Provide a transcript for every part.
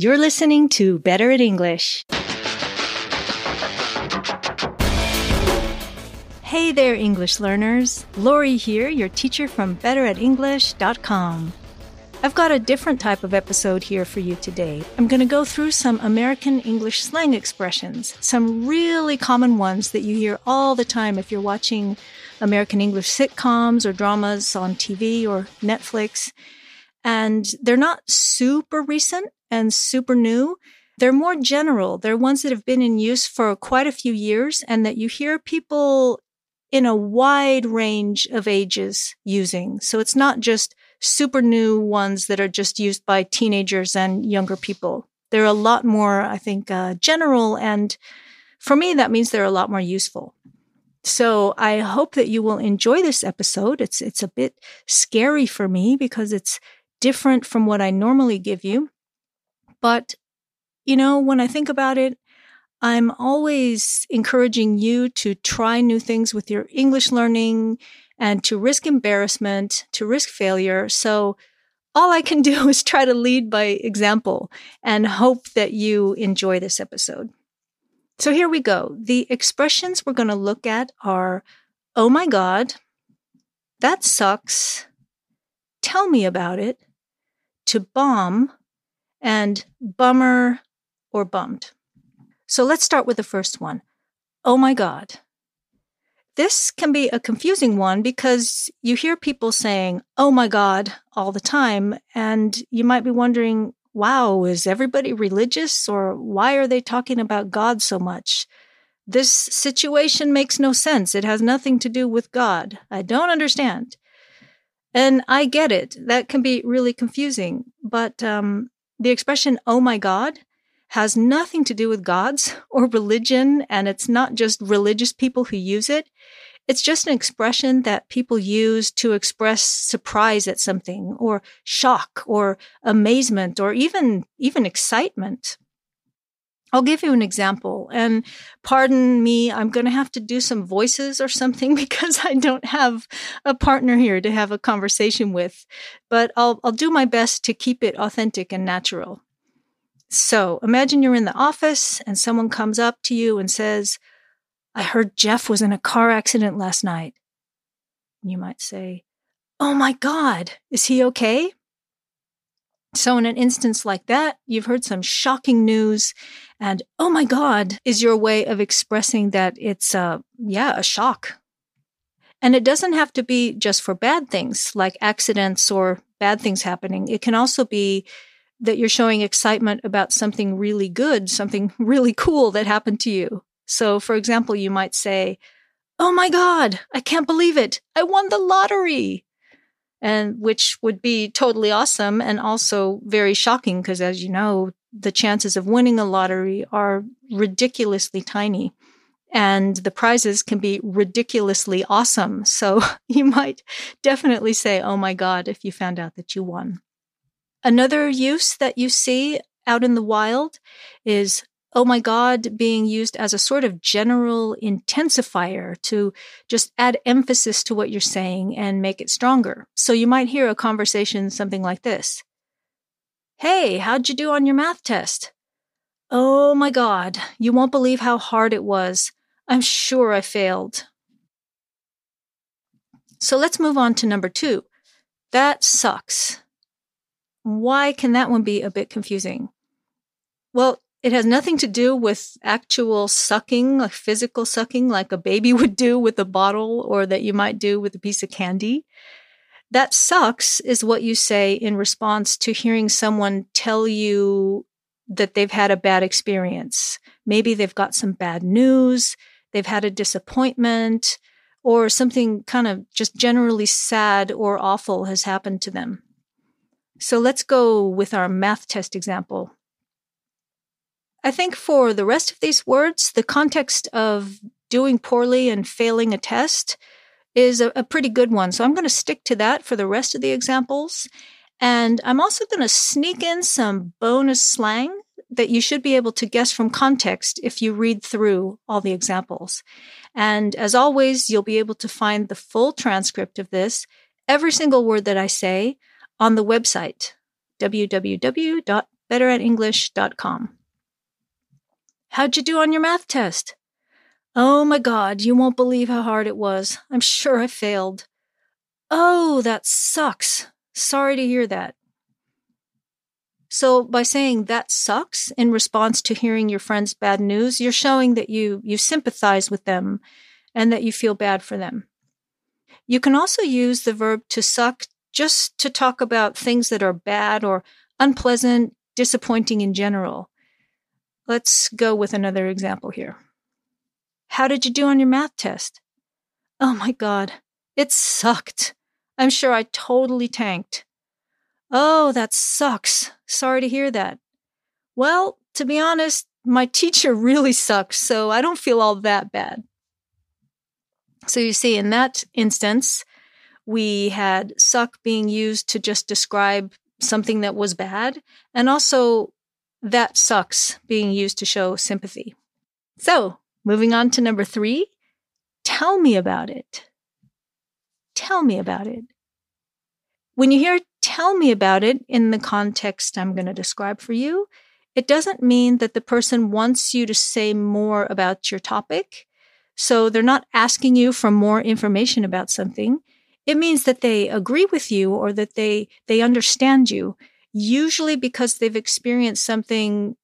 You're listening to Better at English. Hey there, English learners. Lori here, your teacher from betteratenglish.com. I've got a different type of episode here for you today. I'm going to go through some American English slang expressions, some really common ones that you hear all the time if you're watching American English sitcoms or dramas on TV or Netflix. And they're not super recent and super new. They're more general. They're ones that have been in use for quite a few years and that you hear people in a wide range of ages using. So it's not just super new ones that are just used by teenagers and younger people. They're a lot more, I think, uh, general. And for me, that means they're a lot more useful. So I hope that you will enjoy this episode. It's, it's a bit scary for me because it's different from what I normally give you. But, you know, when I think about it, I'm always encouraging you to try new things with your English learning and to risk embarrassment, to risk failure. So all I can do is try to lead by example and hope that you enjoy this episode. So here we go. The expressions we're going to look at are, oh my God, that sucks, tell me about it, to bomb, and bummer or bummed. So let's start with the first one. Oh my God. This can be a confusing one because you hear people saying, oh my God, all the time. And you might be wondering, wow, is everybody religious or why are they talking about God so much? This situation makes no sense. It has nothing to do with God. I don't understand. And I get it. That can be really confusing. But um, the expression, oh my God, has nothing to do with gods or religion. And it's not just religious people who use it. It's just an expression that people use to express surprise at something or shock or amazement or even, even excitement. I'll give you an example and pardon me, I'm going to have to do some voices or something because I don't have a partner here to have a conversation with, but I'll, I'll do my best to keep it authentic and natural. So imagine you're in the office and someone comes up to you and says, I heard Jeff was in a car accident last night. You might say, Oh my God, is he okay? So, in an instance like that, you've heard some shocking news, and oh my God is your way of expressing that it's, a, yeah, a shock. And it doesn't have to be just for bad things like accidents or bad things happening. It can also be that you're showing excitement about something really good, something really cool that happened to you. So, for example, you might say, Oh my God, I can't believe it. I won the lottery. And which would be totally awesome and also very shocking because, as you know, the chances of winning a lottery are ridiculously tiny and the prizes can be ridiculously awesome. So you might definitely say, Oh my God, if you found out that you won. Another use that you see out in the wild is oh my God being used as a sort of general intensifier to just add emphasis to what you're saying and make it stronger. So you might hear a conversation something like this Hey, how'd you do on your math test? Oh my God, you won't believe how hard it was. I'm sure I failed. So let's move on to number two. That sucks. Why can that one be a bit confusing? Well, it has nothing to do with actual sucking, like physical sucking, like a baby would do with a bottle or that you might do with a piece of candy. That sucks is what you say in response to hearing someone tell you that they've had a bad experience. Maybe they've got some bad news, they've had a disappointment, or something kind of just generally sad or awful has happened to them. So let's go with our math test example. I think for the rest of these words, the context of doing poorly and failing a test is a, a pretty good one. So I'm going to stick to that for the rest of the examples. And I'm also going to sneak in some bonus slang that you should be able to guess from context if you read through all the examples. And as always, you'll be able to find the full transcript of this, every single word that I say, on the website, www betteratenglish.com. How'd you do on your math test? Oh my God, you won't believe how hard it was. I'm sure I failed. Oh, that sucks. Sorry to hear that. So by saying that sucks in response to hearing your friend's bad news, you're showing that you you sympathize with them and that you feel bad for them. You can also use the verb to suck just to talk about things that are bad or unpleasant, disappointing in general. Let's go with another example here. How did you do on your math test? Oh my God, it sucked. I'm sure I totally tanked. Oh, that sucks. Sorry to hear that. Well, to be honest, my teacher really sucks, so I don't feel all that bad. So you see, in that instance, we had suck being used to just describe something that was bad, and also that sucks being used to show sympathy. So, moving on to number three, tell me about it. Tell me about it. When you hear tell me about it in the context I'm going to describe for you, it doesn't mean that the person wants you to say more about your topic. So they're not asking you for more information about something. It means that they agree with you or that they, they understand you, usually because they've experienced something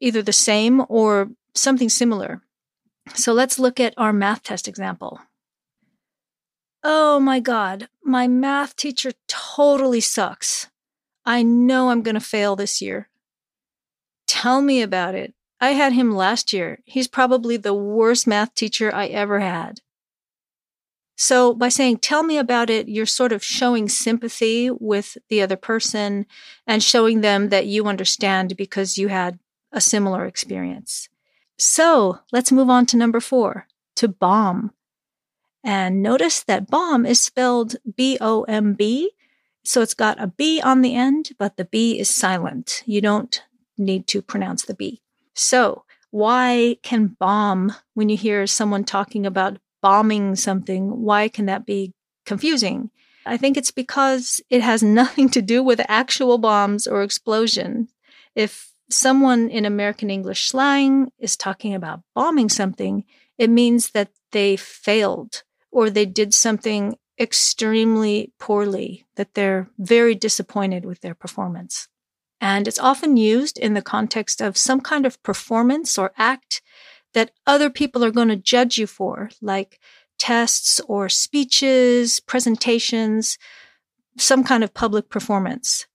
either the same or something similar. So let's look at our math test example. Oh my God, my math teacher totally sucks. I know I'm going to fail this year. Tell me about it. I had him last year. He's probably the worst math teacher I ever had. So by saying, tell me about it, you're sort of showing sympathy with the other person and showing them that you understand because you had a similar experience. So let's move on to number four, to bomb. And notice that bomb is spelled B O M B. So it's got a B on the end, but the B is silent. You don't need to pronounce the B. So why can bomb, when you hear someone talking about bombing something, why can that be confusing? I think it's because it has nothing to do with actual bombs or explosion. If someone in American English slang is talking about bombing something, it means that they failed or they did something extremely poorly, that they're very disappointed with their performance. And it's often used in the context of some kind of performance or act that other people are going to judge you for, like tests or speeches, presentations, some kind of public performance.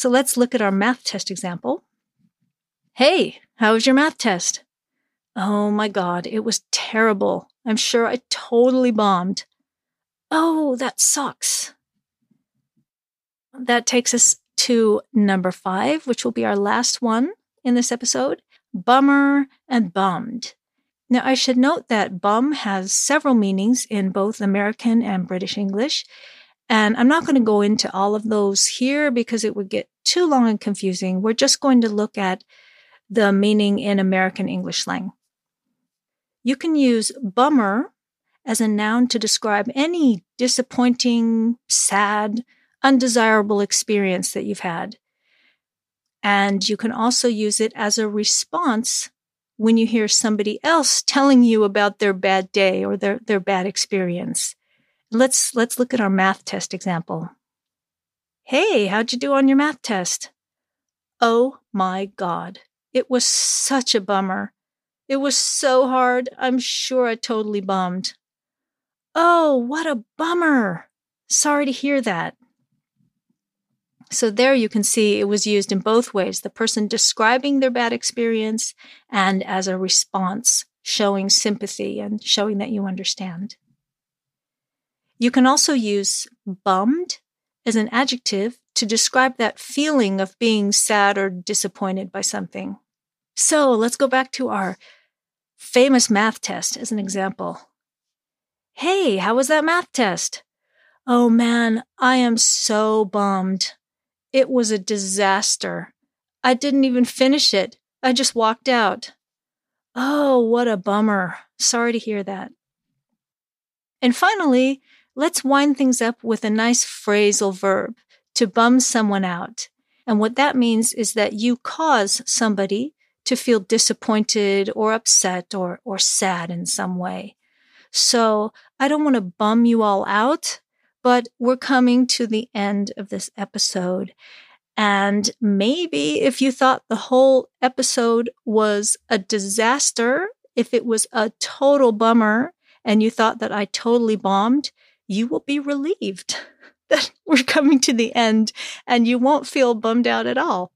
So let's look at our math test example. Hey, how was your math test? Oh my God, it was terrible. I'm sure I totally bombed. Oh, that sucks. That takes us to number five, which will be our last one in this episode bummer and bummed. Now, I should note that bum has several meanings in both American and British English. And I'm not going to go into all of those here because it would get too long and confusing. We're just going to look at the meaning in American English slang. You can use bummer as a noun to describe any disappointing, sad, undesirable experience that you've had. And you can also use it as a response when you hear somebody else telling you about their bad day or their, their bad experience. Let's, let's look at our math test example. Hey, how'd you do on your math test? Oh my God. It was such a bummer. It was so hard. I'm sure I totally bummed. Oh, what a bummer. Sorry to hear that. So there you can see it was used in both ways the person describing their bad experience and as a response, showing sympathy and showing that you understand. You can also use bummed as an adjective to describe that feeling of being sad or disappointed by something. So let's go back to our famous math test as an example. Hey, how was that math test? Oh man, I am so bummed. It was a disaster. I didn't even finish it. I just walked out. Oh, what a bummer. Sorry to hear that. And finally, let's wind things up with a nice phrasal verb to bum someone out. And what that means is that you cause somebody to feel disappointed or upset or, or sad in some way. So I don't want to bum you all out, but we're coming to the end of this episode. And maybe if you thought the whole episode was a disaster, if it was a total bummer and you thought that I totally bombed, you will be relieved that we're coming to the end and you won't feel bummed out at all.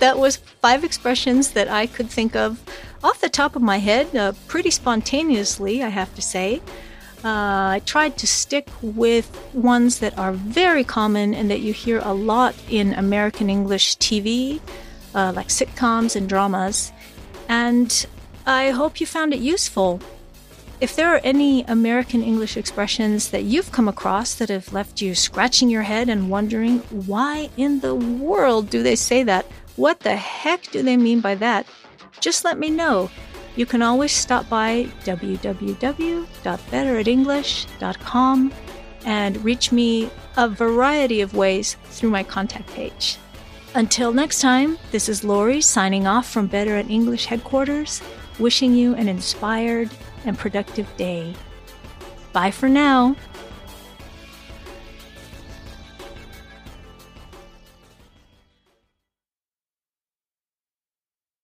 That was five expressions that I could think of off the top of my head, uh, pretty spontaneously, I have to say. Uh, I tried to stick with ones that are very common and that you hear a lot in American English TV, uh, like sitcoms and dramas. And I hope you found it useful. If there are any American English expressions that you've come across that have left you scratching your head and wondering why in the world do they say that? What the heck do they mean by that? Just let me know. You can always stop by www.betteratenglish.com and reach me a variety of ways through my contact page. Until next time, this is Lori signing off from Better at English headquarters, wishing you an inspired and productive day. Bye for now.